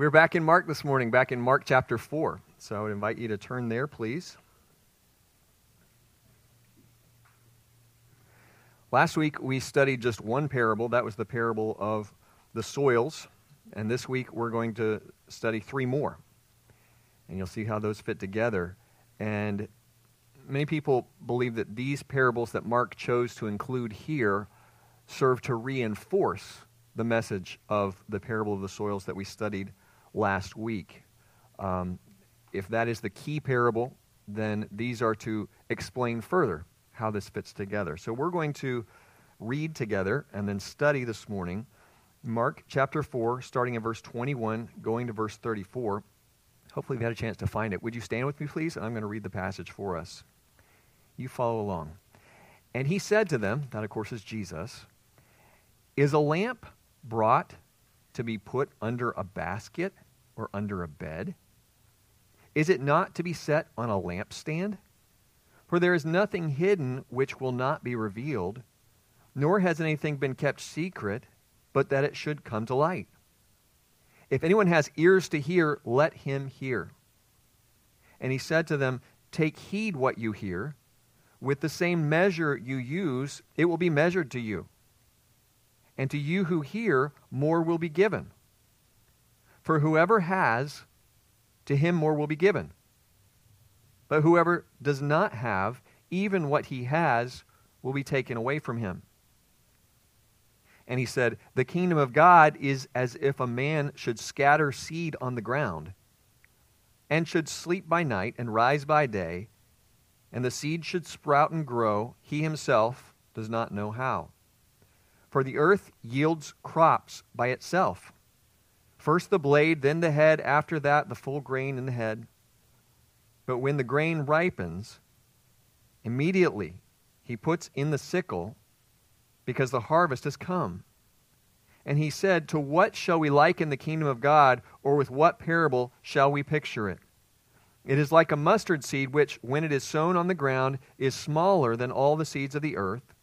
We're back in Mark this morning, back in Mark chapter 4. So I would invite you to turn there, please. Last week we studied just one parable. That was the parable of the soils. And this week we're going to study three more. And you'll see how those fit together. And many people believe that these parables that Mark chose to include here serve to reinforce the message of the parable of the soils that we studied last week. Um, if that is the key parable, then these are to explain further how this fits together. So we're going to read together and then study this morning Mark chapter 4, starting in verse 21, going to verse 34. Hopefully, you've had a chance to find it. Would you stand with me, please? And I'm going to read the passage for us. You follow along. And he said to them, that of course is Jesus, Is a lamp brought to be put under a basket or under a bed? Is it not to be set on a lampstand? For there is nothing hidden which will not be revealed, nor has anything been kept secret, but that it should come to light. If anyone has ears to hear, let him hear. And he said to them, Take heed what you hear. With the same measure you use, it will be measured to you. And to you who hear, more will be given. For whoever has, to him more will be given. But whoever does not have, even what he has, will be taken away from him. And he said, The kingdom of God is as if a man should scatter seed on the ground, and should sleep by night and rise by day and the seed should sprout and grow, he himself does not know how. For the earth yields crops by itself. First the blade, then the head, after that the full grain in the head. But when the grain ripens, immediately he puts in the sickle, because the harvest has come. And he said, To what shall we liken the kingdom of God, or with what parable shall we picture it? It is like a mustard seed, which, when it is sown on the ground, is smaller than all the seeds of the earth.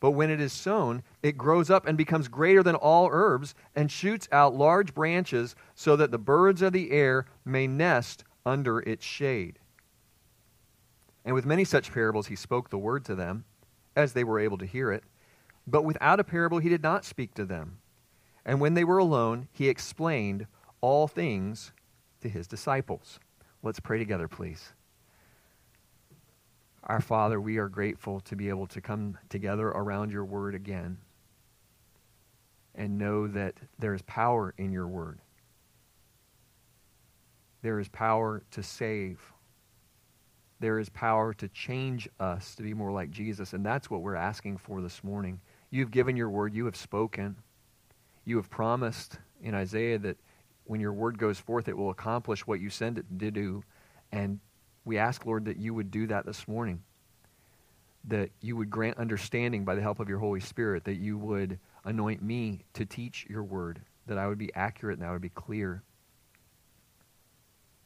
But when it is sown, it grows up and becomes greater than all herbs, and shoots out large branches, so that the birds of the air may nest under its shade. And with many such parables he spoke the word to them, as they were able to hear it. But without a parable he did not speak to them. And when they were alone, he explained all things to his disciples. Let's pray together, please. Our Father, we are grateful to be able to come together around your word again and know that there is power in your word. There is power to save. There is power to change us to be more like Jesus. And that's what we're asking for this morning. You've given your word, you have spoken. You have promised in Isaiah that when your word goes forth, it will accomplish what you send it to do. And we ask, Lord, that you would do that this morning. That you would grant understanding by the help of your Holy Spirit, that you would anoint me to teach your word, that I would be accurate and I would be clear.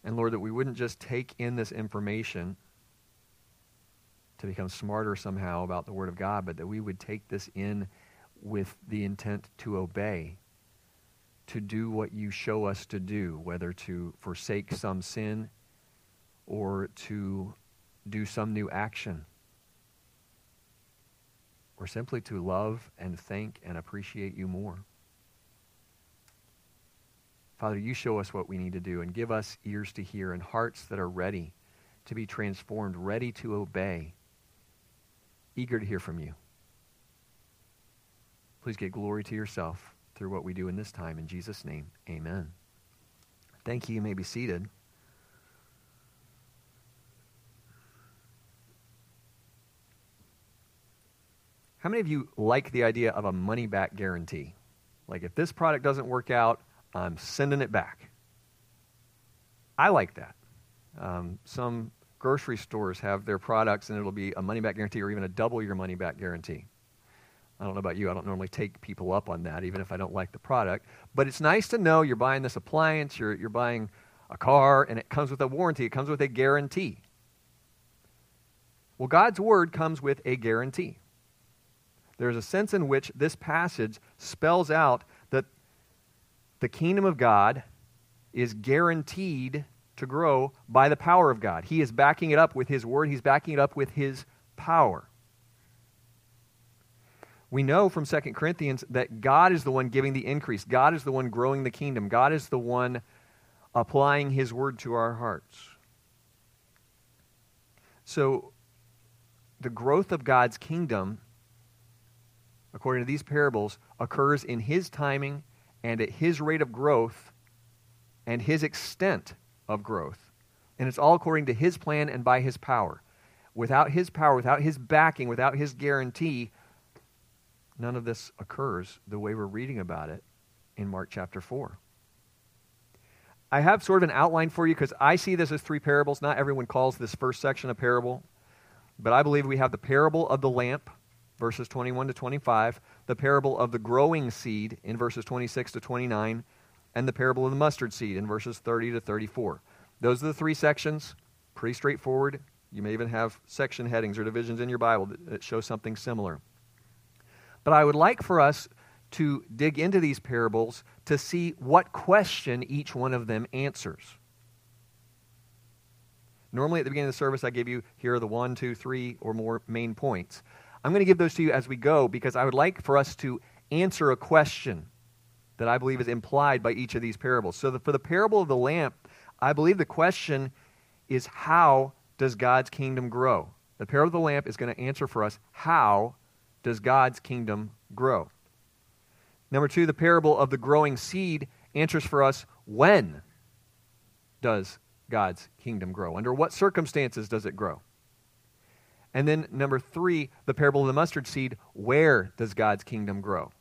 And Lord, that we wouldn't just take in this information to become smarter somehow about the Word of God, but that we would take this in with the intent to obey to do what you show us to do, whether to forsake some sin or to do some new action, or simply to love and thank and appreciate you more. Father, you show us what we need to do and give us ears to hear and hearts that are ready to be transformed, ready to obey, eager to hear from you. Please get glory to yourself through what we do in this time. In Jesus' name, amen. Thank you. You may be seated. How many of you like the idea of a money back guarantee? Like, if this product doesn't work out, I'm sending it back. I like that. Um, some grocery stores have their products, and it'll be a money back guarantee or even a double your money back guarantee. I don't know about you, I don't normally take people up on that, even if I don't like the product. But it's nice to know you're buying this appliance, you're, you're buying a car, and it comes with a warranty, it comes with a guarantee. Well, God's Word comes with a guarantee. There's a sense in which this passage spells out that the kingdom of God is guaranteed to grow by the power of God. He is backing it up with His Word, He's backing it up with His power. We know from 2 Corinthians that God is the one giving the increase, God is the one growing the kingdom, God is the one applying His Word to our hearts. So, the growth of God's kingdom, according to these parables, occurs in His timing and at His rate of growth and His extent of growth. And it's all according to His plan and by His power. Without His power, without His backing, without His guarantee, none of this occurs the way we're reading about it in Mark chapter 4. I have sort of an outline for you because I see this as three parables. Not everyone calls this first section a parable, but I believe we have the parable of the lamp, verses 21 to 25, the parable of the growing seed in verses 26 to 29, and the parable of the mustard seed in verses 30 to 34. Those are the three sections. Pretty straightforward. You may even have section headings or divisions in your Bible that, show something similar. But I would like for us to dig into these parables to see what question each one of them answers. Normally, at the beginning of the service, I give you here are the one, two, three, or more main points. I'm going to give those to you as we go because I would like for us to answer a question that I believe is implied by each of these parables. So, the, for the parable of the lamp, I believe the question is how does God's kingdom grow? The parable of the lamp is going to answer for us how does God's kingdom grow? Number two, the parable of the growing seed answers for us when does God's kingdom grow? Under what circumstances does it grow? And then number three, the parable of the mustard seed, where does God's kingdom grow?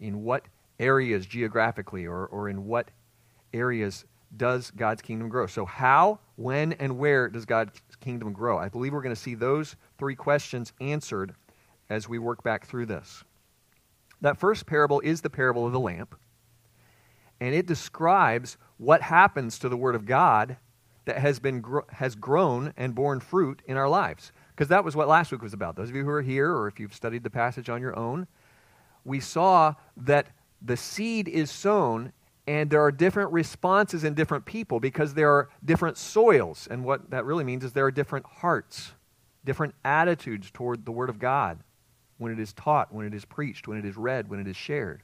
In what areas geographically or, or in what areas does God's kingdom grow? So, how, when, and where does God's kingdom grow? I believe we're going to see those three questions answered as we work back through this. That first parable is the parable of the lamp, and it describes what happens to the Word of God that has, been has grown and borne fruit in our lives. Because that was what last week was about. Those of you who are here, or if you've studied the passage on your own, we saw that the seed is sown and there are different responses in different people because there are different soils. And what that really means is there are different hearts, different attitudes toward the Word of God when it is taught, when it is preached, when it is read, when it is shared.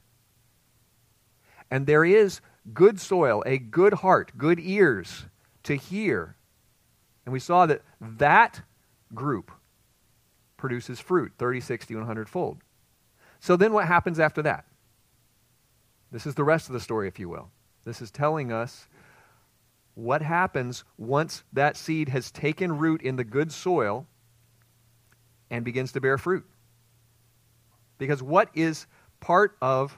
And there is good soil, a good heart, good ears to hear. And we saw that that group produces fruit 30, 60, 100 fold. So then what happens after that? This is the rest of the story, if you will. This is telling us what happens once that seed has taken root in the good soil and begins to bear fruit. Because what is part of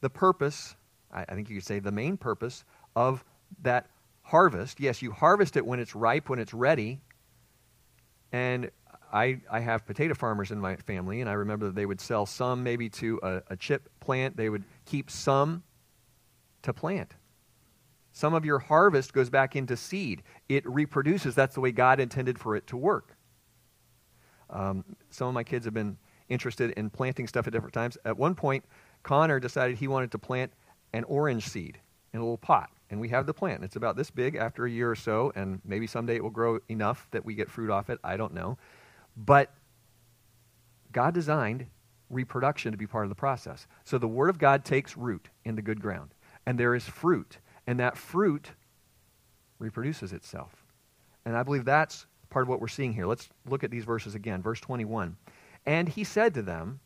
the purpose, I, think you could say the main purpose of that harvest? Yes, you harvest it when it's ripe, when it's ready. And I, I have potato farmers in my family, and I remember that they would sell some maybe to a, a chip plant. They would keep some to plant. Some of your harvest goes back into seed. It reproduces. That's the way God intended for it to work. Um, some of my kids have been interested in planting stuff at different times. At one point, Connor decided he wanted to plant an orange seed in a little pot. And we have the plant. It's about this big after a year or so, and maybe someday it will grow enough that we get fruit off it. I don't know. But God designed reproduction to be part of the process. So the Word of God takes root in the good ground, and there is fruit, and that fruit reproduces itself. And I believe that's part of what we're seeing here. Let's look at these verses again. Verse 21. And he said to them,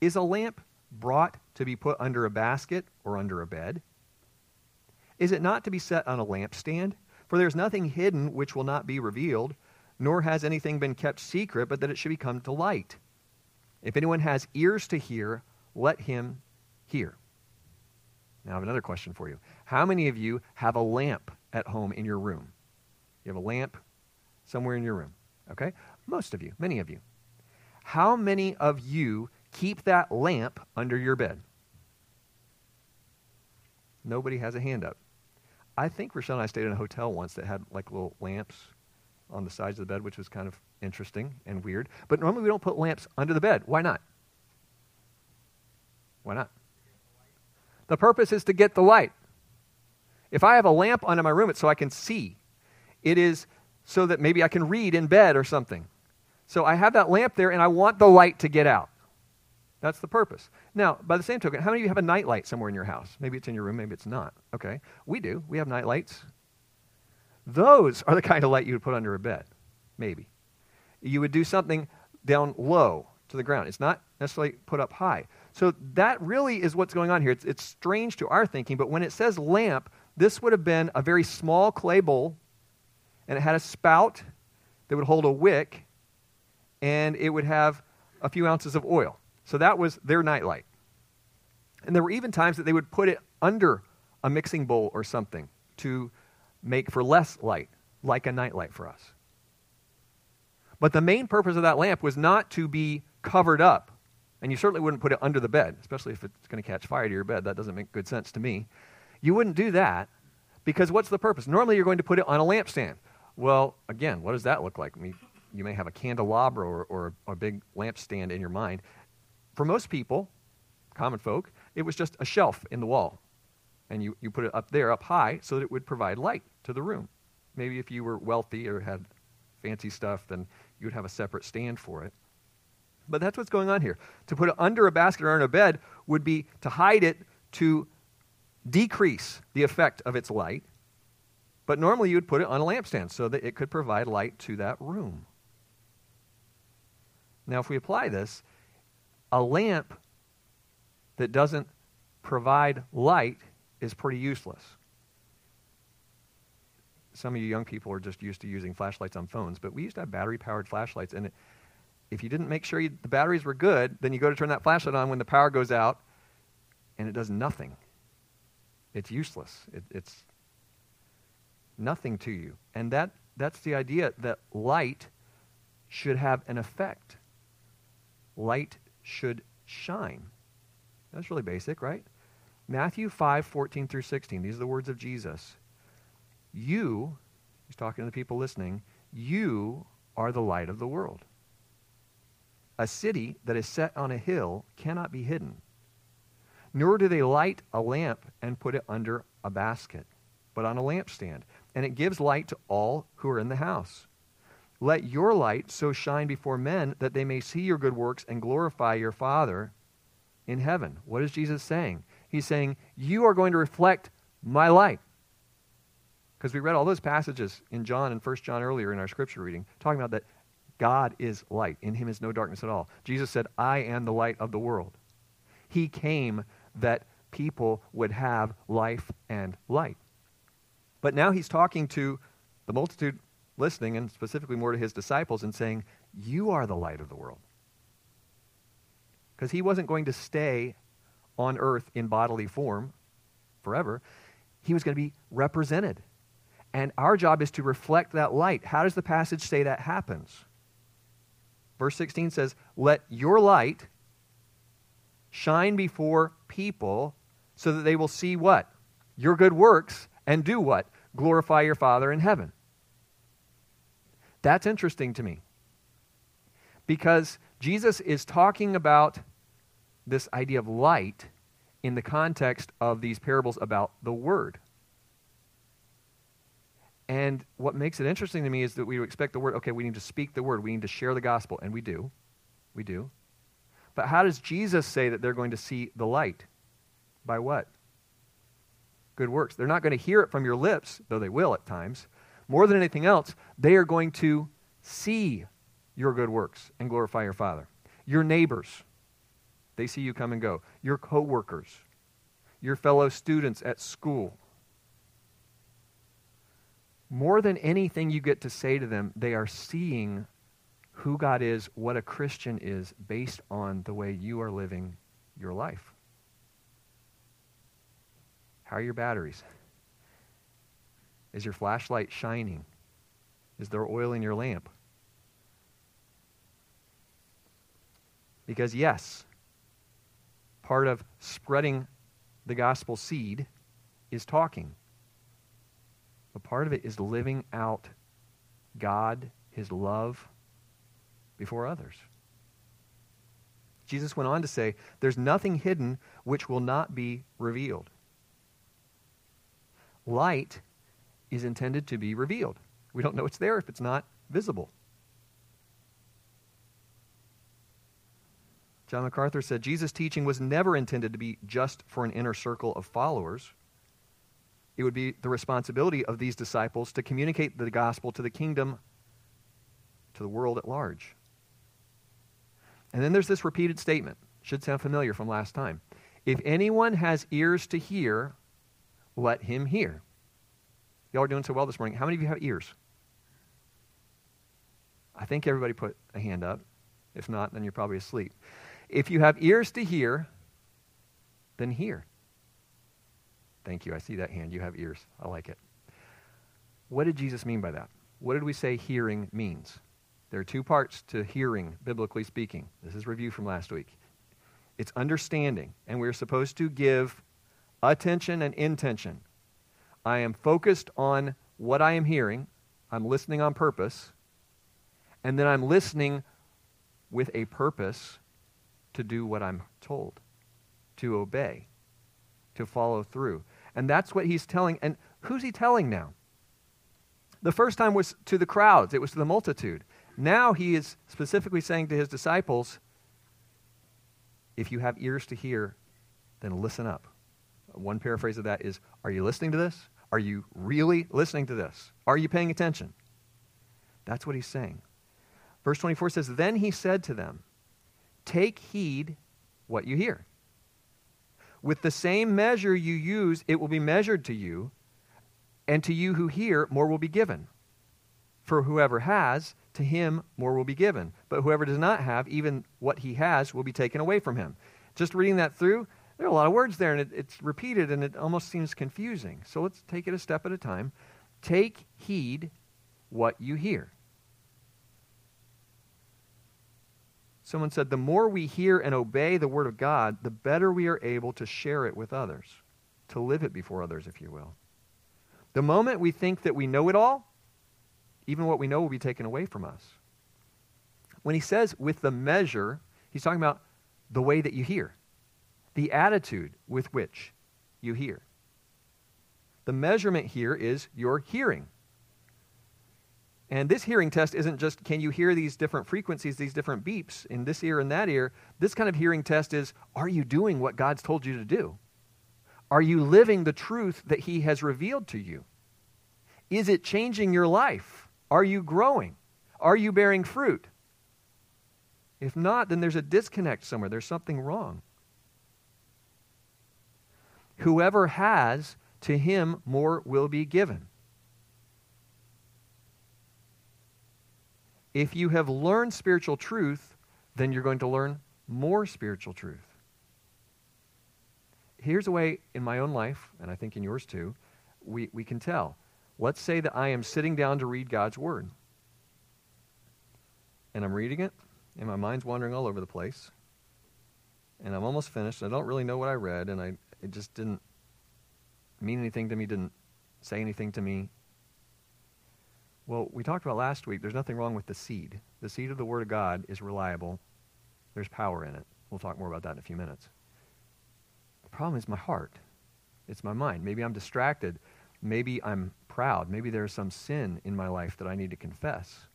Is a lamp brought to be put under a basket or under a bed? Is it not to be set on a lampstand? For there is nothing hidden which will not be revealed, nor has anything been kept secret, but that it should become to light. If anyone has ears to hear, let him hear. Now, I have another question for you. How many of you have a lamp at home in your room? You have a lamp somewhere in your room, okay? Most of you, many of you. How many of you keep that lamp under your bed? Nobody has a hand up. I think Rochelle and I stayed in a hotel once that had like little lamps on the sides of the bed, which was kind of interesting and weird. But normally we don't put lamps under the bed. Why not? Why not? The purpose is to get the light. If I have a lamp under my room, it's so I can see. It is so that maybe I can read in bed or something. So I have that lamp there and I want the light to get out. That's the purpose. Now, by the same token, how many of you have a night light somewhere in your house? Maybe it's in your room, maybe it's not. Okay. We do. We have night lights. Those are the kind of light you would put under a bed. Maybe. You would do something down low to the ground. It's not necessarily put up high. So that really is what's going on here. It's, it's strange to our thinking, but when it says lamp, this would have been a very small clay bowl, and it had a spout that would hold a wick, and it would have a few ounces of oil. So that was their nightlight. And there were even times that they would put it under a mixing bowl or something to make for less light, like a nightlight for us. But the main purpose of that lamp was not to be covered up. And you certainly wouldn't put it under the bed, especially if it's going to catch fire to your bed. That doesn't make good sense to me. You wouldn't do that because what's the purpose? Normally you're going to put it on a lampstand. Well, again, what does that look like? I mean, you may have a candelabra or, or a big lampstand in your mind. For most people, common folk, it was just a shelf in the wall. And you, you put it up there, up high, so that it would provide light to the room. Maybe if you were wealthy or had fancy stuff, then you would have a separate stand for it. But that's what's going on here. To put it under a basket or on a bed would be to hide it to decrease the effect of its light. But normally you would put it on a lampstand so that it could provide light to that room. Now, if we apply this, a lamp that doesn't provide light is pretty useless. Some of you young people are just used to using flashlights on phones, but we used to have battery powered flashlights, and it, if you didn't make sure you, the batteries were good, then you go to turn that flashlight on when the power goes out, and it does nothing. It's useless. It, it's nothing to you. And that, that's the idea that light should have an effect. Light should shine. That's really basic, right? Matthew 5, 14 through 16. These are the words of Jesus. You, he's talking to the people listening, you are the light of the world. A city that is set on a hill cannot be hidden. Nor do they light a lamp and put it under a basket, but on a lampstand, and it gives light to all who are in the house. Let your light so shine before men that they may see your good works and glorify your Father in heaven. What is Jesus saying? He's saying, You are going to reflect my light. Because we read all those passages in John and 1 John earlier in our scripture reading, talking about that God is light. In him is no darkness at all. Jesus said, I am the light of the world. He came that people would have life and light. But now he's talking to the multitude listening, and specifically more to his disciples, and saying, You are the light of the world. Because he wasn't going to stay on earth in bodily form forever, he was going to be represented. And our job is to reflect that light. How does the passage say that happens? Verse 16 says, Let your light shine before people so that they will see what? Your good works and do what? Glorify your Father in heaven. That's interesting to me. Because Jesus is talking about this idea of light in the context of these parables about the Word. And what makes it interesting to me is that we expect the word, okay, we need to speak the word, we need to share the gospel, and we do. We do. But how does Jesus say that they're going to see the light? By what? Good works. They're not going to hear it from your lips, though they will at times. More than anything else, they are going to see your good works and glorify your Father. Your neighbors, they see you come and go. Your coworkers, your fellow students at school, more than anything you get to say to them, they are seeing who God is, what a Christian is, based on the way you are living your life. How are your batteries? Is your flashlight shining? Is there oil in your lamp? Because, yes, part of spreading the gospel seed is talking. But part of it is living out God, His love before others. Jesus went on to say, There's nothing hidden which will not be revealed. Light is intended to be revealed. We don't know it's there if it's not visible. John MacArthur said Jesus' teaching was never intended to be just for an inner circle of followers. It would be the responsibility of these disciples to communicate the gospel to the kingdom, to the world at large. And then there's this repeated statement, should sound familiar from last time. If anyone has ears to hear, let him hear. Y'all are doing so well this morning. How many of you have ears? I think everybody put a hand up. If not, then you're probably asleep. If you have ears to hear, then hear. Thank you. I see that hand. You have ears. I like it. What did Jesus mean by that? What did we say hearing means? There are two parts to hearing, biblically speaking. This is review from last week. It's understanding, and we're supposed to give attention and intention. I am focused on what I am hearing, I'm listening on purpose, and then I'm listening with a purpose to do what I'm told, to obey, to follow through. And that's what he's telling. And who's he telling now? The first time was to the crowds, it was to the multitude. Now he is specifically saying to his disciples, if you have ears to hear, then listen up. One paraphrase of that is Are you listening to this? Are you really listening to this? Are you paying attention? That's what he's saying. Verse 24 says, Then he said to them, Take heed what you hear. With the same measure you use, it will be measured to you, and to you who hear, more will be given. For whoever has, to him more will be given. But whoever does not have, even what he has will be taken away from him. Just reading that through, there are a lot of words there, and it, it's repeated, and it almost seems confusing. So let's take it a step at a time. Take heed what you hear. Someone said, the more we hear and obey the Word of God, the better we are able to share it with others, to live it before others, if you will. The moment we think that we know it all, even what we know will be taken away from us. When he says with the measure, he's talking about the way that you hear, the attitude with which you hear. The measurement here is your hearing. And this hearing test isn't just can you hear these different frequencies, these different beeps in this ear and that ear. This kind of hearing test is are you doing what God's told you to do? Are you living the truth that He has revealed to you? Is it changing your life? Are you growing? Are you bearing fruit? If not, then there's a disconnect somewhere. There's something wrong. Whoever has, to him more will be given. If you have learned spiritual truth, then you're going to learn more spiritual truth. Here's a way in my own life, and I think in yours too, we, we can tell. Let's say that I am sitting down to read God's Word. And I'm reading it, and my mind's wandering all over the place. And I'm almost finished. I don't really know what I read, and I, it just didn't mean anything to me, didn't say anything to me. Well, we talked about last week, there's nothing wrong with the seed. The seed of the Word of God is reliable, there's power in it. We'll talk more about that in a few minutes. The problem is my heart, it's my mind. Maybe I'm distracted. Maybe I'm proud. Maybe there's some sin in my life that I need to confess.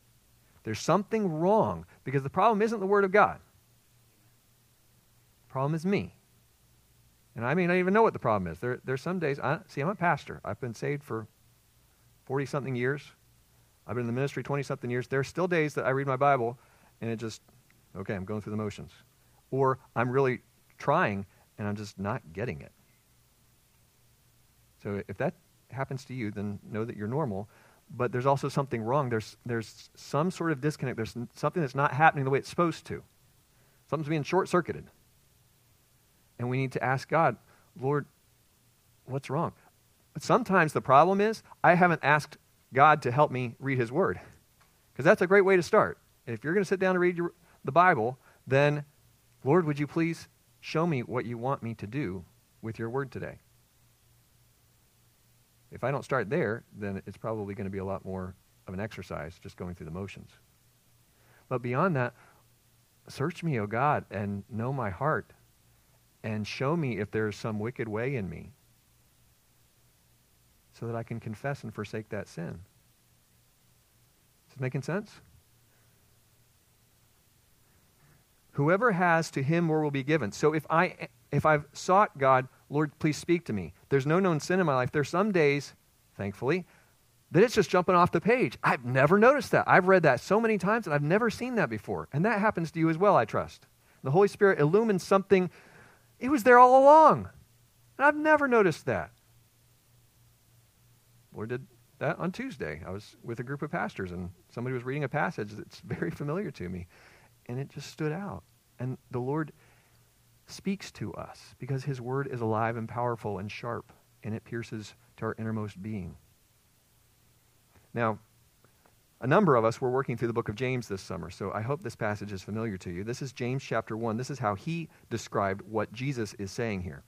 There's something wrong because the problem isn't the Word of God. The problem is me. And I may not even know what the problem is. There, there's some days, I, see, I'm a pastor. I've been saved for 40 something years. I've been in the ministry 20 something years. There are still days that I read my Bible and it just, okay, I'm going through the motions. Or I'm really trying and I'm just not getting it. So if that happens to you, then know that you're normal. But there's also something wrong. There's, there's some sort of disconnect. There's something that's not happening the way it's supposed to. Something's being short circuited. And we need to ask God, Lord, what's wrong? But sometimes the problem is I haven't asked God to help me read His Word. Because that's a great way to start. If you're going to sit down and read your, the Bible, then, Lord, would you please show me what you want me to do with your Word today? If I don't start there, then it's probably going to be a lot more of an exercise just going through the motions. But beyond that, search me, O God, and know my heart, and show me if there's some wicked way in me so that I can confess and forsake that sin. Is this making sense? Whoever has to him more will be given. So if I if I've sought God, Lord, please speak to me. There's no known sin in my life. There's some days, thankfully, that it's just jumping off the page. I've never noticed that. I've read that so many times and I've never seen that before. And that happens to you as well, I trust. The Holy Spirit illumines something. It was there all along. And I've never noticed that. Lord did that on Tuesday. I was with a group of pastors and somebody was reading a passage that's very familiar to me. And it just stood out. And the Lord speaks to us because his word is alive and powerful and sharp, and it pierces to our innermost being. Now, a number of us were working through the book of James this summer, so I hope this passage is familiar to you. This is James chapter 1. This is how he described what Jesus is saying here.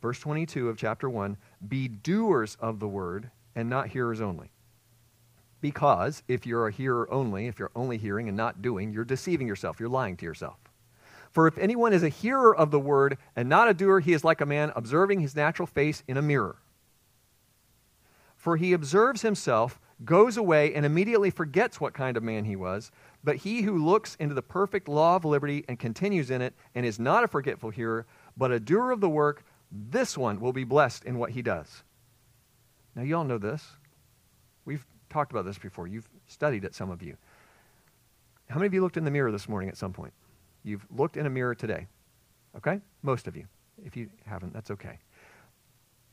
Verse 22 of chapter 1 Be doers of the word and not hearers only. Because if you're a hearer only, if you're only hearing and not doing, you're deceiving yourself. You're lying to yourself. For if anyone is a hearer of the word and not a doer, he is like a man observing his natural face in a mirror. For he observes himself, goes away, and immediately forgets what kind of man he was. But he who looks into the perfect law of liberty and continues in it, and is not a forgetful hearer, but a doer of the work, this one will be blessed in what he does. Now, you all know this. We've talked about this before. You've studied it, some of you. How many of you looked in the mirror this morning at some point? You've looked in a mirror today. Okay? Most of you. If you haven't, that's okay.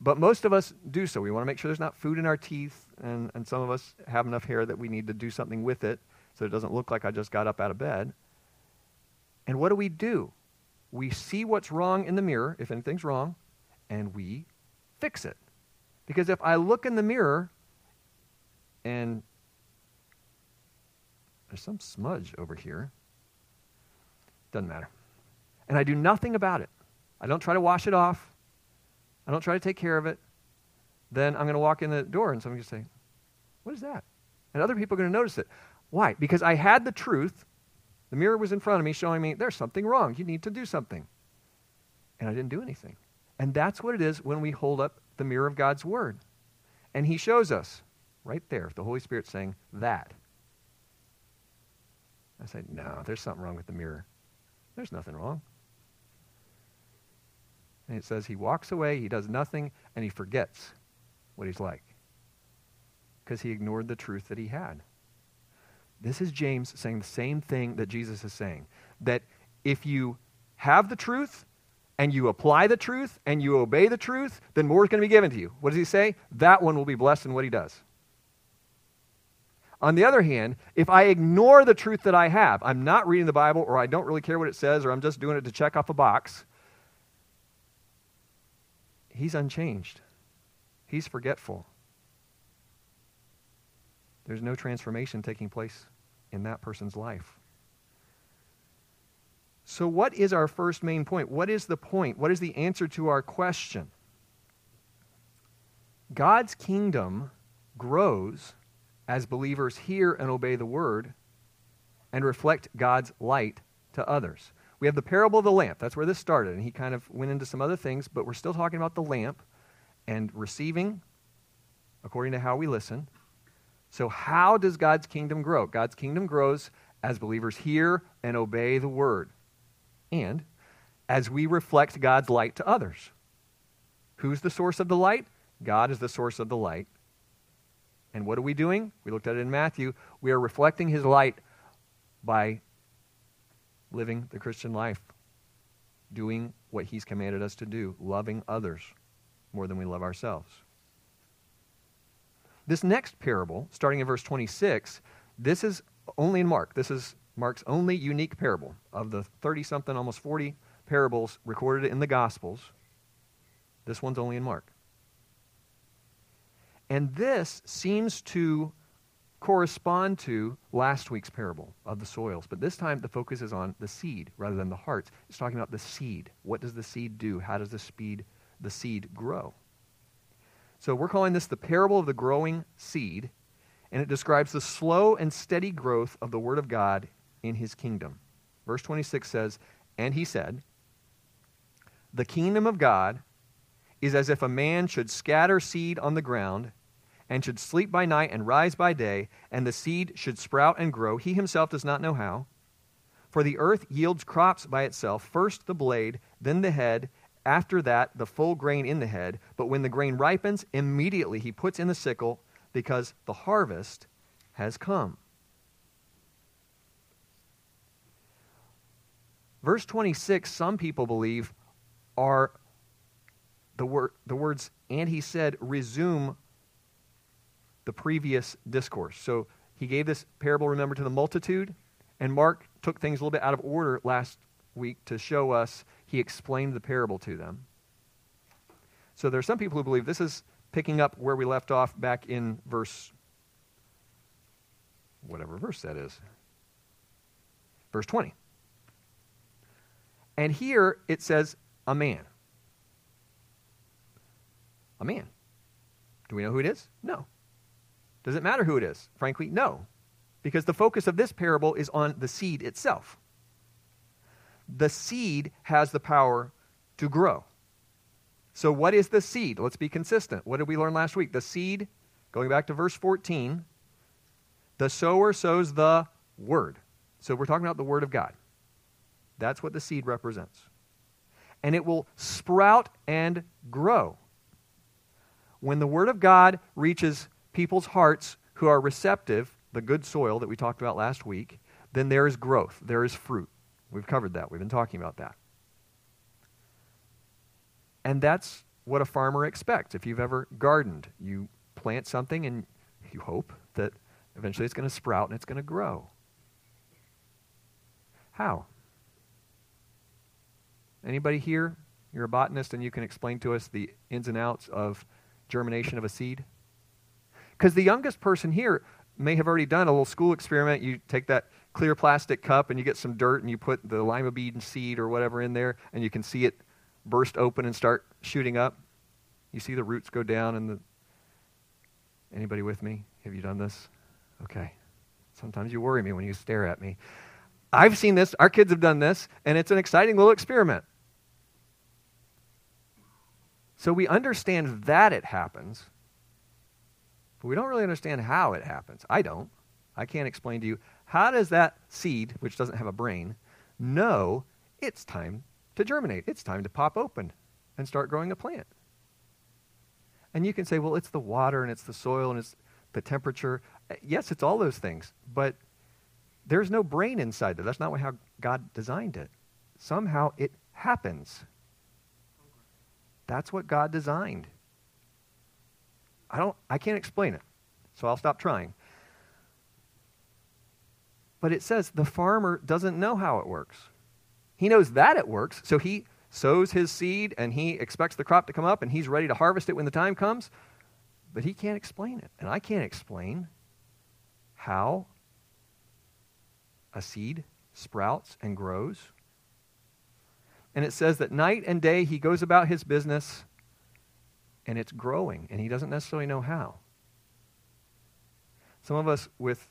But most of us do so. We want to make sure there's not food in our teeth, and, and some of us have enough hair that we need to do something with it so it doesn't look like I just got up out of bed. And what do we do? We see what's wrong in the mirror, if anything's wrong, and we fix it. Because if I look in the mirror and there's some smudge over here, doesn't matter. And I do nothing about it. I don't try to wash it off. I don't try to take care of it. Then I'm going to walk in the door and someone's going to say, What is that? And other people are going to notice it. Why? Because I had the truth. The mirror was in front of me showing me there's something wrong. You need to do something. And I didn't do anything. And that's what it is when we hold up the mirror of God's Word. And He shows us right there, the Holy Spirit saying that. I say, No, there's something wrong with the mirror. There's nothing wrong. And it says he walks away, he does nothing, and he forgets what he's like because he ignored the truth that he had. This is James saying the same thing that Jesus is saying that if you have the truth and you apply the truth and you obey the truth, then more is going to be given to you. What does he say? That one will be blessed in what he does. On the other hand, if I ignore the truth that I have, I'm not reading the Bible or I don't really care what it says or I'm just doing it to check off a box, he's unchanged. He's forgetful. There's no transformation taking place in that person's life. So, what is our first main point? What is the point? What is the answer to our question? God's kingdom grows as believers hear and obey the word and reflect God's light to others. We have the parable of the lamp. That's where this started. And he kind of went into some other things, but we're still talking about the lamp and receiving according to how we listen. So, how does God's kingdom grow? God's kingdom grows as believers hear and obey the word, and as we reflect God's light to others. Who's the source of the light? God is the source of the light. And what are we doing? We looked at it in Matthew. We are reflecting his light by living the Christian life, doing what he's commanded us to do, loving others more than we love ourselves. This next parable, starting in verse 26, this is only in Mark. This is Mark's only unique parable. Of the 30 something, almost 40 parables recorded in the Gospels, this one's only in Mark. And this seems to correspond to last week's parable of the soils. But this time the focus is on the seed rather than the hearts. It's talking about the seed. What does the seed do? How does the, speed, the seed grow? So we're calling this the parable of the growing seed, and it describes the slow and steady growth of the Word of God in His kingdom. Verse 26 says, And he said, The kingdom of God is as if a man should scatter seed on the ground and should sleep by night and rise by day, and the seed should sprout and grow, he himself does not know how. For the earth yields crops by itself, first the blade, then the head, after that the full grain in the head. But when the grain ripens, immediately he puts in the sickle, because the harvest has come. Verse 26, some people believe, are the, wor- the words, and he said, resume the previous discourse. So he gave this parable, remember, to the multitude, and Mark took things a little bit out of order last week to show us he explained the parable to them. So there are some people who believe this is picking up where we left off back in verse, whatever verse that is, verse 20. And here it says, a man. A man. Do we know who it is? No. Does it matter who it is? Frankly, no. Because the focus of this parable is on the seed itself. The seed has the power to grow. So, what is the seed? Let's be consistent. What did we learn last week? The seed, going back to verse 14, the sower sows the word. So, we're talking about the word of God. That's what the seed represents. And it will sprout and grow. When the Word of God reaches people's hearts who are receptive, the good soil that we talked about last week, then there is growth, there is fruit. We've covered that, we've been talking about that. And that's what a farmer expects. If you've ever gardened, you plant something and you hope that eventually it's going to sprout and it's going to grow. How? Anybody here? You're a botanist and you can explain to us the ins and outs of germination of a seed? Because the youngest person here may have already done a little school experiment. You take that clear plastic cup and you get some dirt and you put the lima bean seed or whatever in there and you can see it burst open and start shooting up. You see the roots go down and the Anybody with me? Have you done this? Okay. Sometimes you worry me when you stare at me. I've seen this. Our kids have done this, and it's an exciting little experiment. So we understand that it happens, but we don't really understand how it happens. I don't. I can't explain to you how does that seed, which doesn't have a brain, know it's time to germinate? It's time to pop open and start growing a plant. And you can say, well, it's the water and it's the soil and it's the temperature. Uh, yes, it's all those things, but there's no brain inside there. That's not how God designed it. Somehow it happens. That's what God designed. I don't I can't explain it. So I'll stop trying. But it says the farmer doesn't know how it works. He knows that it works, so he sows his seed and he expects the crop to come up and he's ready to harvest it when the time comes, but he can't explain it. And I can't explain how a seed sprouts and grows and it says that night and day he goes about his business and it's growing, and he doesn't necessarily know how. Some of us with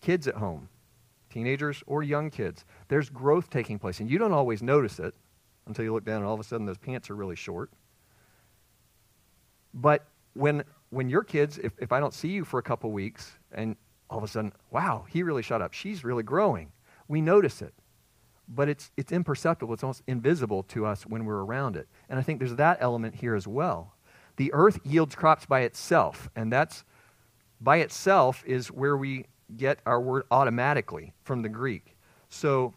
kids at home, teenagers or young kids, there's growth taking place, and you don't always notice it until you look down and all of a sudden those pants are really short. But when, when your kids, if, if I don't see you for a couple weeks, and all of a sudden, wow, he really shot up, she's really growing, we notice it but it's, it's imperceptible. It's almost invisible to us when we're around it. And I think there's that element here as well. The earth yields crops by itself, and that's by itself is where we get our word automatically from the Greek. So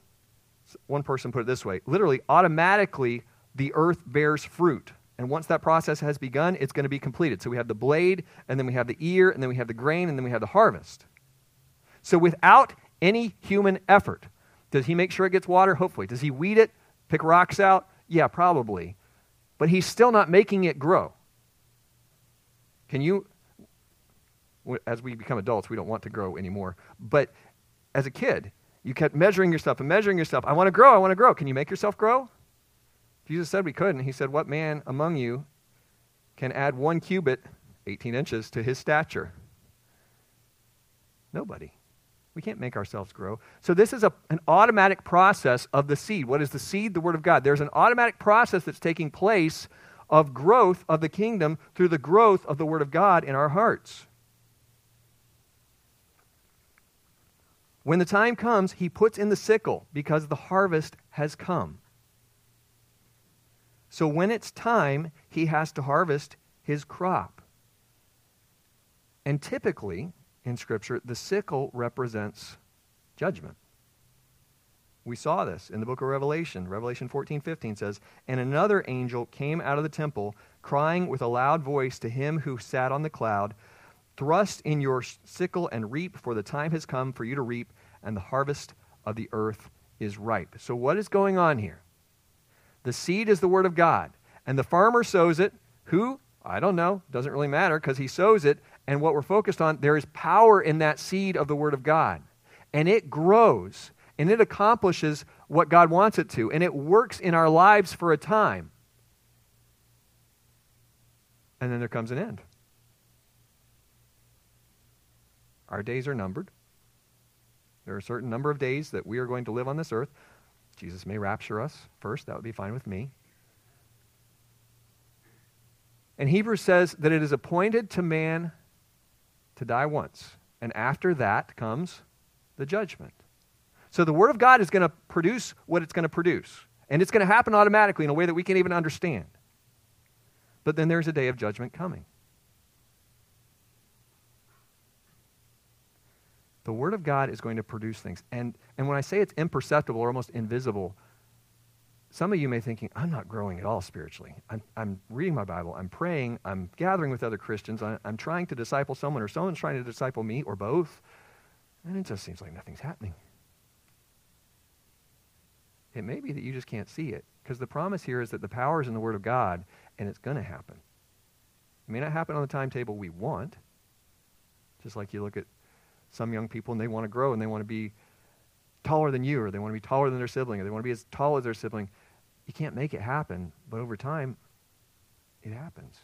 one person put it this way literally, automatically, the earth bears fruit. And once that process has begun, it's going to be completed. So we have the blade, and then we have the ear, and then we have the grain, and then we have the harvest. So without any human effort, does he make sure it gets water? Hopefully. Does he weed it? Pick rocks out? Yeah, probably. But he's still not making it grow. Can you, as we become adults, we don't want to grow anymore. But as a kid, you kept measuring yourself and measuring yourself. I want to grow, I want to grow. Can you make yourself grow? Jesus said we couldn't. He said, What man among you can add one cubit, 18 inches, to his stature? Nobody. We can't make ourselves grow. So, this is a, an automatic process of the seed. What is the seed? The Word of God. There's an automatic process that's taking place of growth of the kingdom through the growth of the Word of God in our hearts. When the time comes, he puts in the sickle because the harvest has come. So when it's time, he has to harvest his crop. And typically, in Scripture, the sickle represents judgment. We saw this in the book of Revelation. Revelation 14, 15 says, And another angel came out of the temple, crying with a loud voice to him who sat on the cloud, Thrust in your sickle and reap, for the time has come for you to reap, and the harvest of the earth is ripe. So, what is going on here? The seed is the word of God, and the farmer sows it. Who? I don't know. Doesn't really matter because he sows it. And what we're focused on, there is power in that seed of the word of God. And it grows and it accomplishes what God wants it to. And it works in our lives for a time. And then there comes an end. Our days are numbered. There are a certain number of days that we are going to live on this earth. Jesus may rapture us first. That would be fine with me. And Hebrews says that it is appointed to man to die once. And after that comes the judgment. So the Word of God is going to produce what it's going to produce. And it's going to happen automatically in a way that we can't even understand. But then there's a day of judgment coming. The Word of God is going to produce things. And, and when I say it's imperceptible or almost invisible, some of you may be thinking, I'm not growing at all spiritually. I'm, I'm reading my Bible, I'm praying, I'm gathering with other Christians, I, I'm trying to disciple someone, or someone's trying to disciple me, or both. And it just seems like nothing's happening. It may be that you just can't see it, because the promise here is that the power is in the Word of God, and it's going to happen. It may not happen on the timetable we want, just like you look at some young people and they want to grow and they want to be taller than you or they want to be taller than their sibling or they want to be as tall as their sibling. You can't make it happen, but over time, it happens.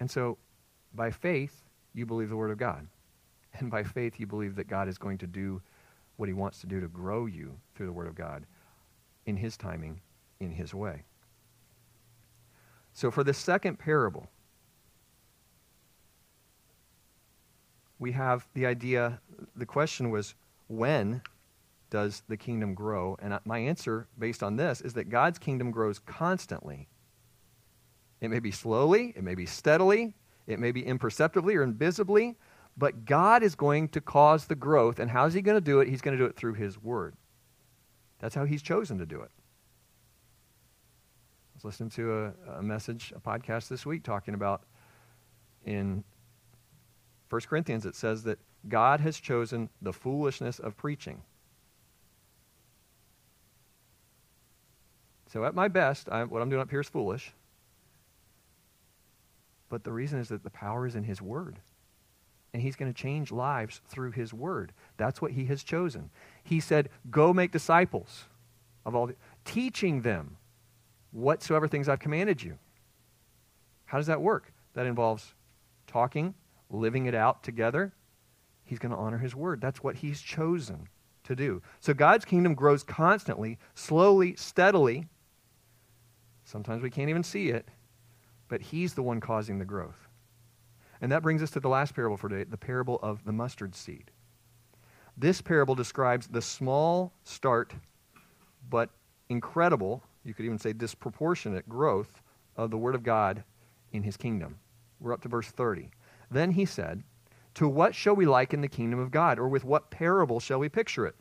And so, by faith, you believe the Word of God. And by faith, you believe that God is going to do what He wants to do to grow you through the Word of God in His timing, in His way. So, for the second parable, we have the idea, the question was, when does the kingdom grow? And my answer, based on this, is that God's kingdom grows constantly. It may be slowly, it may be steadily, it may be imperceptibly or invisibly, but God is going to cause the growth. And how is He going to do it? He's going to do it through His Word. That's how He's chosen to do it. I was listening to a, a message, a podcast this week, talking about in 1 Corinthians, it says that God has chosen the foolishness of preaching. So, at my best, I, what I'm doing up here is foolish. But the reason is that the power is in His Word. And He's going to change lives through His Word. That's what He has chosen. He said, Go make disciples of all, the, teaching them whatsoever things I've commanded you. How does that work? That involves talking living it out together, he's going to honor his word. That's what he's chosen to do. So God's kingdom grows constantly, slowly, steadily. Sometimes we can't even see it, but he's the one causing the growth. And that brings us to the last parable for today, the parable of the mustard seed. This parable describes the small start, but incredible, you could even say disproportionate growth of the Word of God in His kingdom. We're up to verse 30. Then he said, To what shall we liken the kingdom of God, or with what parable shall we picture it?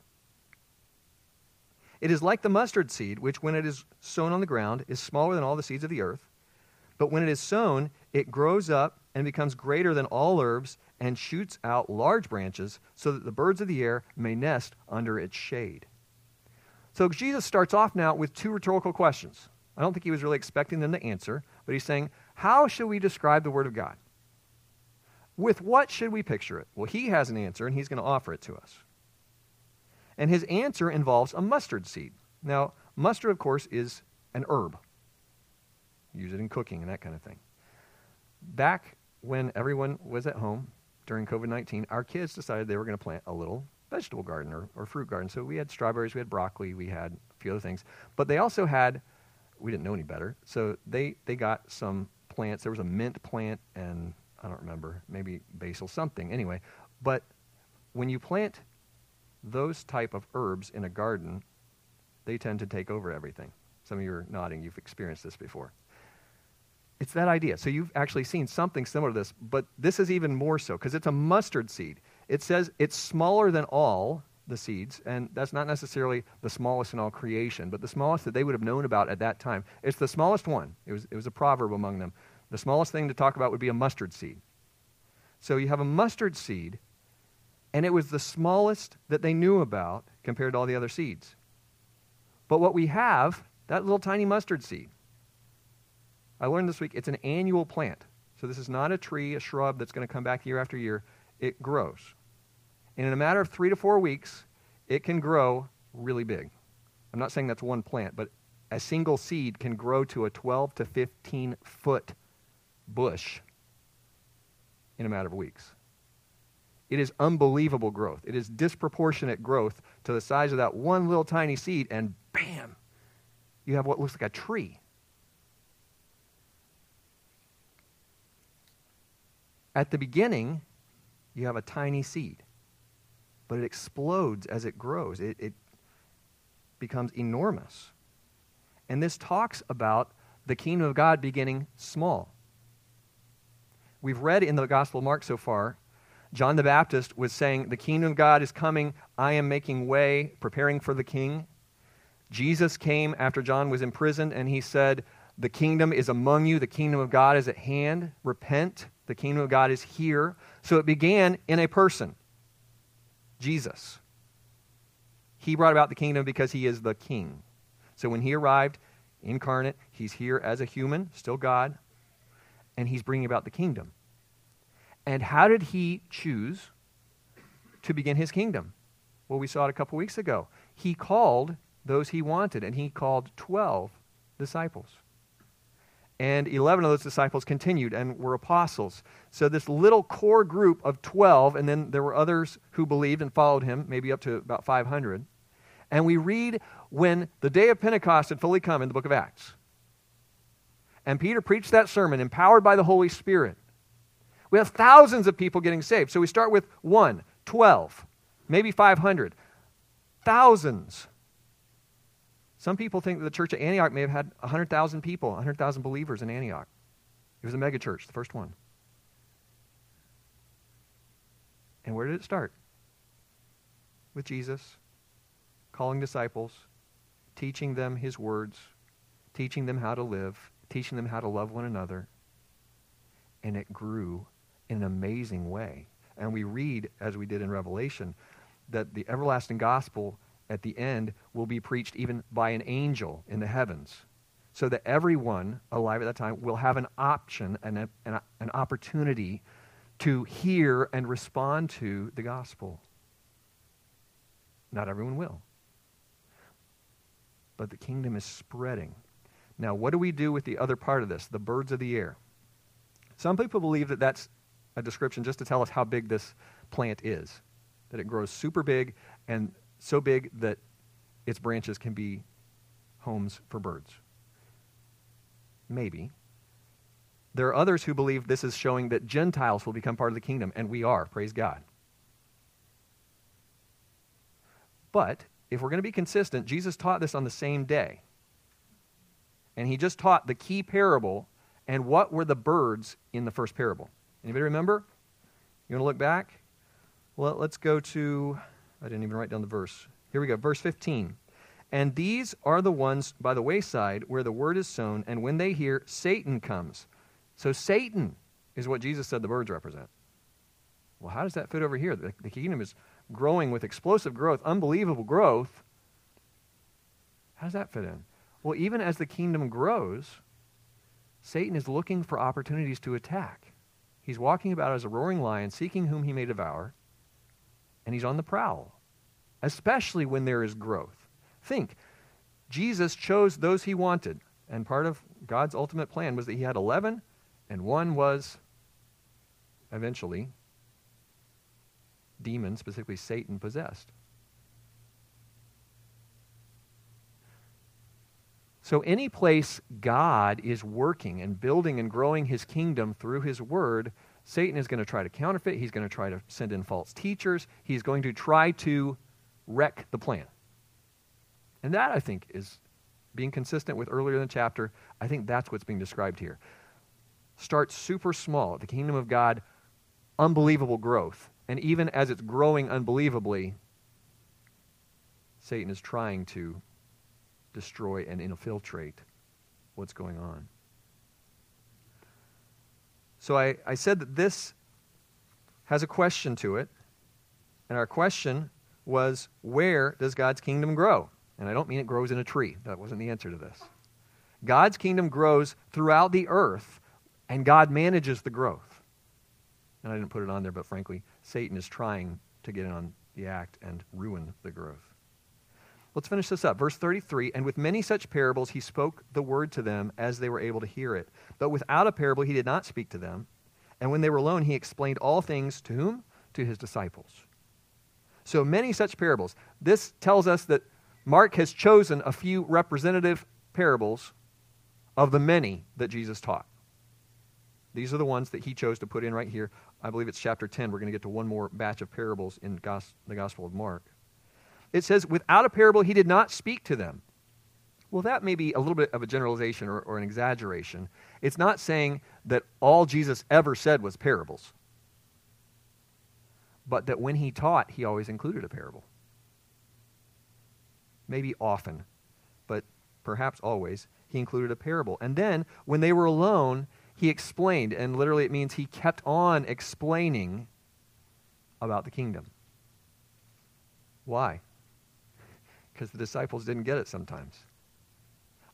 It is like the mustard seed, which when it is sown on the ground is smaller than all the seeds of the earth. But when it is sown, it grows up and becomes greater than all herbs and shoots out large branches so that the birds of the air may nest under its shade. So Jesus starts off now with two rhetorical questions. I don't think he was really expecting them to answer, but he's saying, How shall we describe the Word of God? With what should we picture it? Well, he has an answer, and he's going to offer it to us. And his answer involves a mustard seed. Now, mustard, of course, is an herb. Use it in cooking and that kind of thing. Back when everyone was at home during COVID 19, our kids decided they were going to plant a little vegetable garden or, or fruit garden. So we had strawberries, we had broccoli, we had a few other things. But they also had we didn't know any better. So they, they got some plants. There was a mint plant and I don't remember, maybe basil, something. Anyway, but when you plant those type of herbs in a garden, they tend to take over everything. Some of you are nodding. You've experienced this before. It's that idea. So you've actually seen something similar to this, but this is even more so because it's a mustard seed. It says it's smaller than all the seeds, and that's not necessarily the smallest in all creation, but the smallest that they would have known about at that time. It's the smallest one. It was, it was a proverb among them. The smallest thing to talk about would be a mustard seed. So you have a mustard seed, and it was the smallest that they knew about compared to all the other seeds. But what we have, that little tiny mustard seed, I learned this week it's an annual plant. So this is not a tree, a shrub that's going to come back year after year. It grows. And in a matter of three to four weeks, it can grow really big. I'm not saying that's one plant, but a single seed can grow to a 12 to 15 foot bush in a matter of weeks. It is unbelievable growth. It is disproportionate growth to the size of that one little tiny seed, and bam, you have what looks like a tree. At the beginning, you have a tiny seed, but it explodes as it grows. It, it becomes enormous. And this talks about the kingdom of God beginning small. We've read in the Gospel of Mark so far, John the Baptist was saying, The kingdom of God is coming. I am making way, preparing for the king. Jesus came after John was imprisoned, and he said, The kingdom is among you, the kingdom of God is at hand. Repent, the kingdom of God is here. So it began in a person, Jesus. He brought about the kingdom because he is the king. So when he arrived incarnate, he's here as a human, still God, and he's bringing about the kingdom. And how did he choose to begin his kingdom? Well, we saw it a couple weeks ago. He called those he wanted, and he called 12 disciples. And 11 of those disciples continued and were apostles. So, this little core group of 12, and then there were others who believed and followed him, maybe up to about 500. And we read when the day of Pentecost had fully come in the book of Acts. And Peter preached that sermon, empowered by the Holy Spirit. We have thousands of people getting saved. So we start with one, 12, maybe 500. Thousands. Some people think that the church at Antioch may have had 100,000 people, 100,000 believers in Antioch. It was a megachurch, the first one. And where did it start? With Jesus, calling disciples, teaching them his words, teaching them how to live, teaching them how to love one another. And it grew in an amazing way. And we read, as we did in Revelation, that the everlasting gospel at the end will be preached even by an angel in the heavens. So that everyone alive at that time will have an option and an, an opportunity to hear and respond to the gospel. Not everyone will. But the kingdom is spreading. Now, what do we do with the other part of this, the birds of the air? Some people believe that that's a description just to tell us how big this plant is, that it grows super big and so big that its branches can be homes for birds. Maybe. There are others who believe this is showing that Gentiles will become part of the kingdom, and we are, praise God. But if we're going to be consistent, Jesus taught this on the same day. And he just taught the key parable and what were the birds in the first parable. Anybody remember? You want to look back? Well, let's go to, I didn't even write down the verse. Here we go, verse 15. And these are the ones by the wayside where the word is sown, and when they hear, Satan comes. So Satan is what Jesus said the birds represent. Well, how does that fit over here? The, the kingdom is growing with explosive growth, unbelievable growth. How does that fit in? Well, even as the kingdom grows, Satan is looking for opportunities to attack. He's walking about as a roaring lion, seeking whom he may devour, and he's on the prowl, especially when there is growth. Think, Jesus chose those he wanted, and part of God's ultimate plan was that he had 11, and one was eventually demon, specifically Satan, possessed. So, any place God is working and building and growing his kingdom through his word, Satan is going to try to counterfeit. He's going to try to send in false teachers. He's going to try to wreck the plan. And that, I think, is being consistent with earlier in the chapter. I think that's what's being described here. Start super small. The kingdom of God, unbelievable growth. And even as it's growing unbelievably, Satan is trying to destroy and infiltrate what's going on. So I, I said that this has a question to it. And our question was where does God's kingdom grow? And I don't mean it grows in a tree. That wasn't the answer to this. God's kingdom grows throughout the earth, and God manages the growth. And I didn't put it on there, but frankly, Satan is trying to get in on the act and ruin the growth. Let's finish this up. Verse 33 And with many such parables he spoke the word to them as they were able to hear it. But without a parable he did not speak to them. And when they were alone, he explained all things to whom? To his disciples. So many such parables. This tells us that Mark has chosen a few representative parables of the many that Jesus taught. These are the ones that he chose to put in right here. I believe it's chapter 10. We're going to get to one more batch of parables in the Gospel of Mark. It says, without a parable, he did not speak to them. Well, that may be a little bit of a generalization or, or an exaggeration. It's not saying that all Jesus ever said was parables, but that when he taught, he always included a parable. Maybe often, but perhaps always, he included a parable. And then, when they were alone, he explained, and literally it means he kept on explaining about the kingdom. Why? Because the disciples didn't get it sometimes.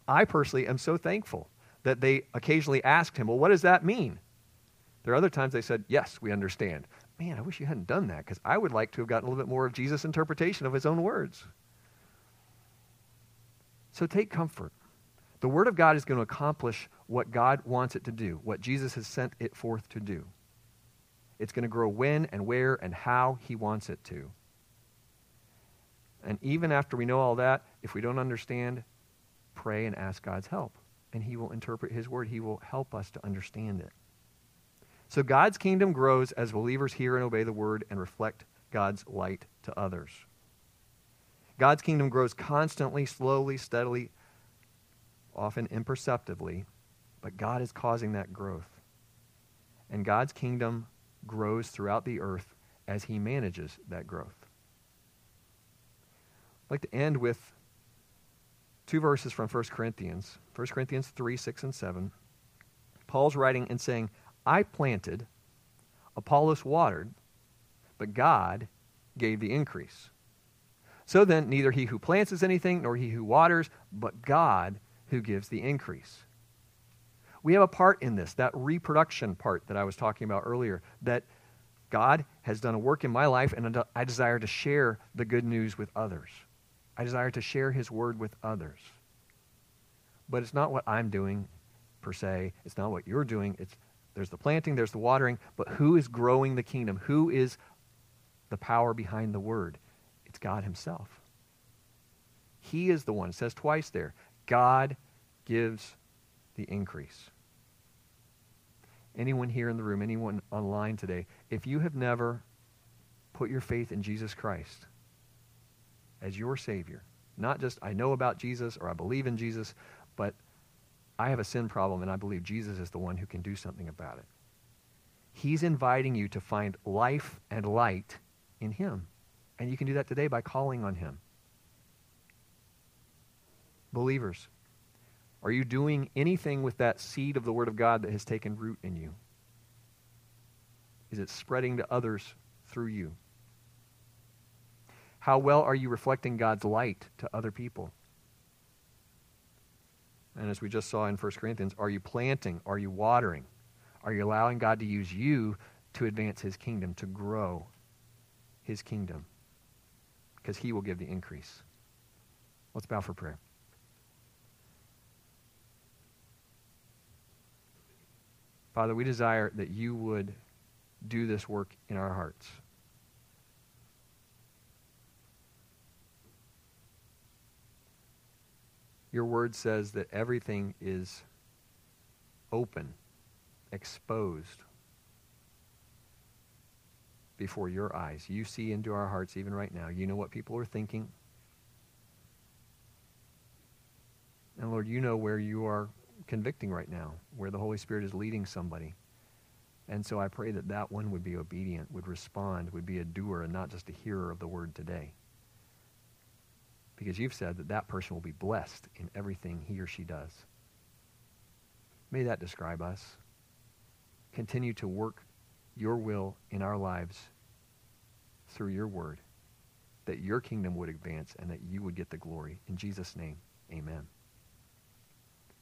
I personally am so thankful that they occasionally asked him, Well, what does that mean? There are other times they said, Yes, we understand. Man, I wish you hadn't done that because I would like to have gotten a little bit more of Jesus' interpretation of his own words. So take comfort. The Word of God is going to accomplish what God wants it to do, what Jesus has sent it forth to do. It's going to grow when and where and how He wants it to. And even after we know all that, if we don't understand, pray and ask God's help. And He will interpret His word, He will help us to understand it. So God's kingdom grows as believers hear and obey the word and reflect God's light to others. God's kingdom grows constantly, slowly, steadily, often imperceptibly, but God is causing that growth. And God's kingdom grows throughout the earth as he manages that growth. I'd like to end with two verses from 1 Corinthians 1 Corinthians 3 6 and 7. Paul's writing and saying, I planted, Apollos watered, but God gave the increase. So then, neither he who plants is anything, nor he who waters, but God who gives the increase. We have a part in this, that reproduction part that I was talking about earlier, that God has done a work in my life, and I desire to share the good news with others. I desire to share his word with others. But it's not what I'm doing per se. It's not what you're doing. It's there's the planting, there's the watering, but who is growing the kingdom? Who is the power behind the word? It's God himself. He is the one. It says twice there. God gives the increase. Anyone here in the room, anyone online today, if you have never put your faith in Jesus Christ, as your Savior. Not just, I know about Jesus or I believe in Jesus, but I have a sin problem and I believe Jesus is the one who can do something about it. He's inviting you to find life and light in Him. And you can do that today by calling on Him. Believers, are you doing anything with that seed of the Word of God that has taken root in you? Is it spreading to others through you? How well are you reflecting God's light to other people? And as we just saw in 1 Corinthians, are you planting? Are you watering? Are you allowing God to use you to advance his kingdom, to grow his kingdom? Because he will give the increase. Let's bow for prayer. Father, we desire that you would do this work in our hearts. Your word says that everything is open, exposed before your eyes. You see into our hearts even right now. You know what people are thinking. And Lord, you know where you are convicting right now, where the Holy Spirit is leading somebody. And so I pray that that one would be obedient, would respond, would be a doer and not just a hearer of the word today. Because you've said that that person will be blessed in everything he or she does. May that describe us. Continue to work your will in our lives through your word, that your kingdom would advance and that you would get the glory. In Jesus' name, amen.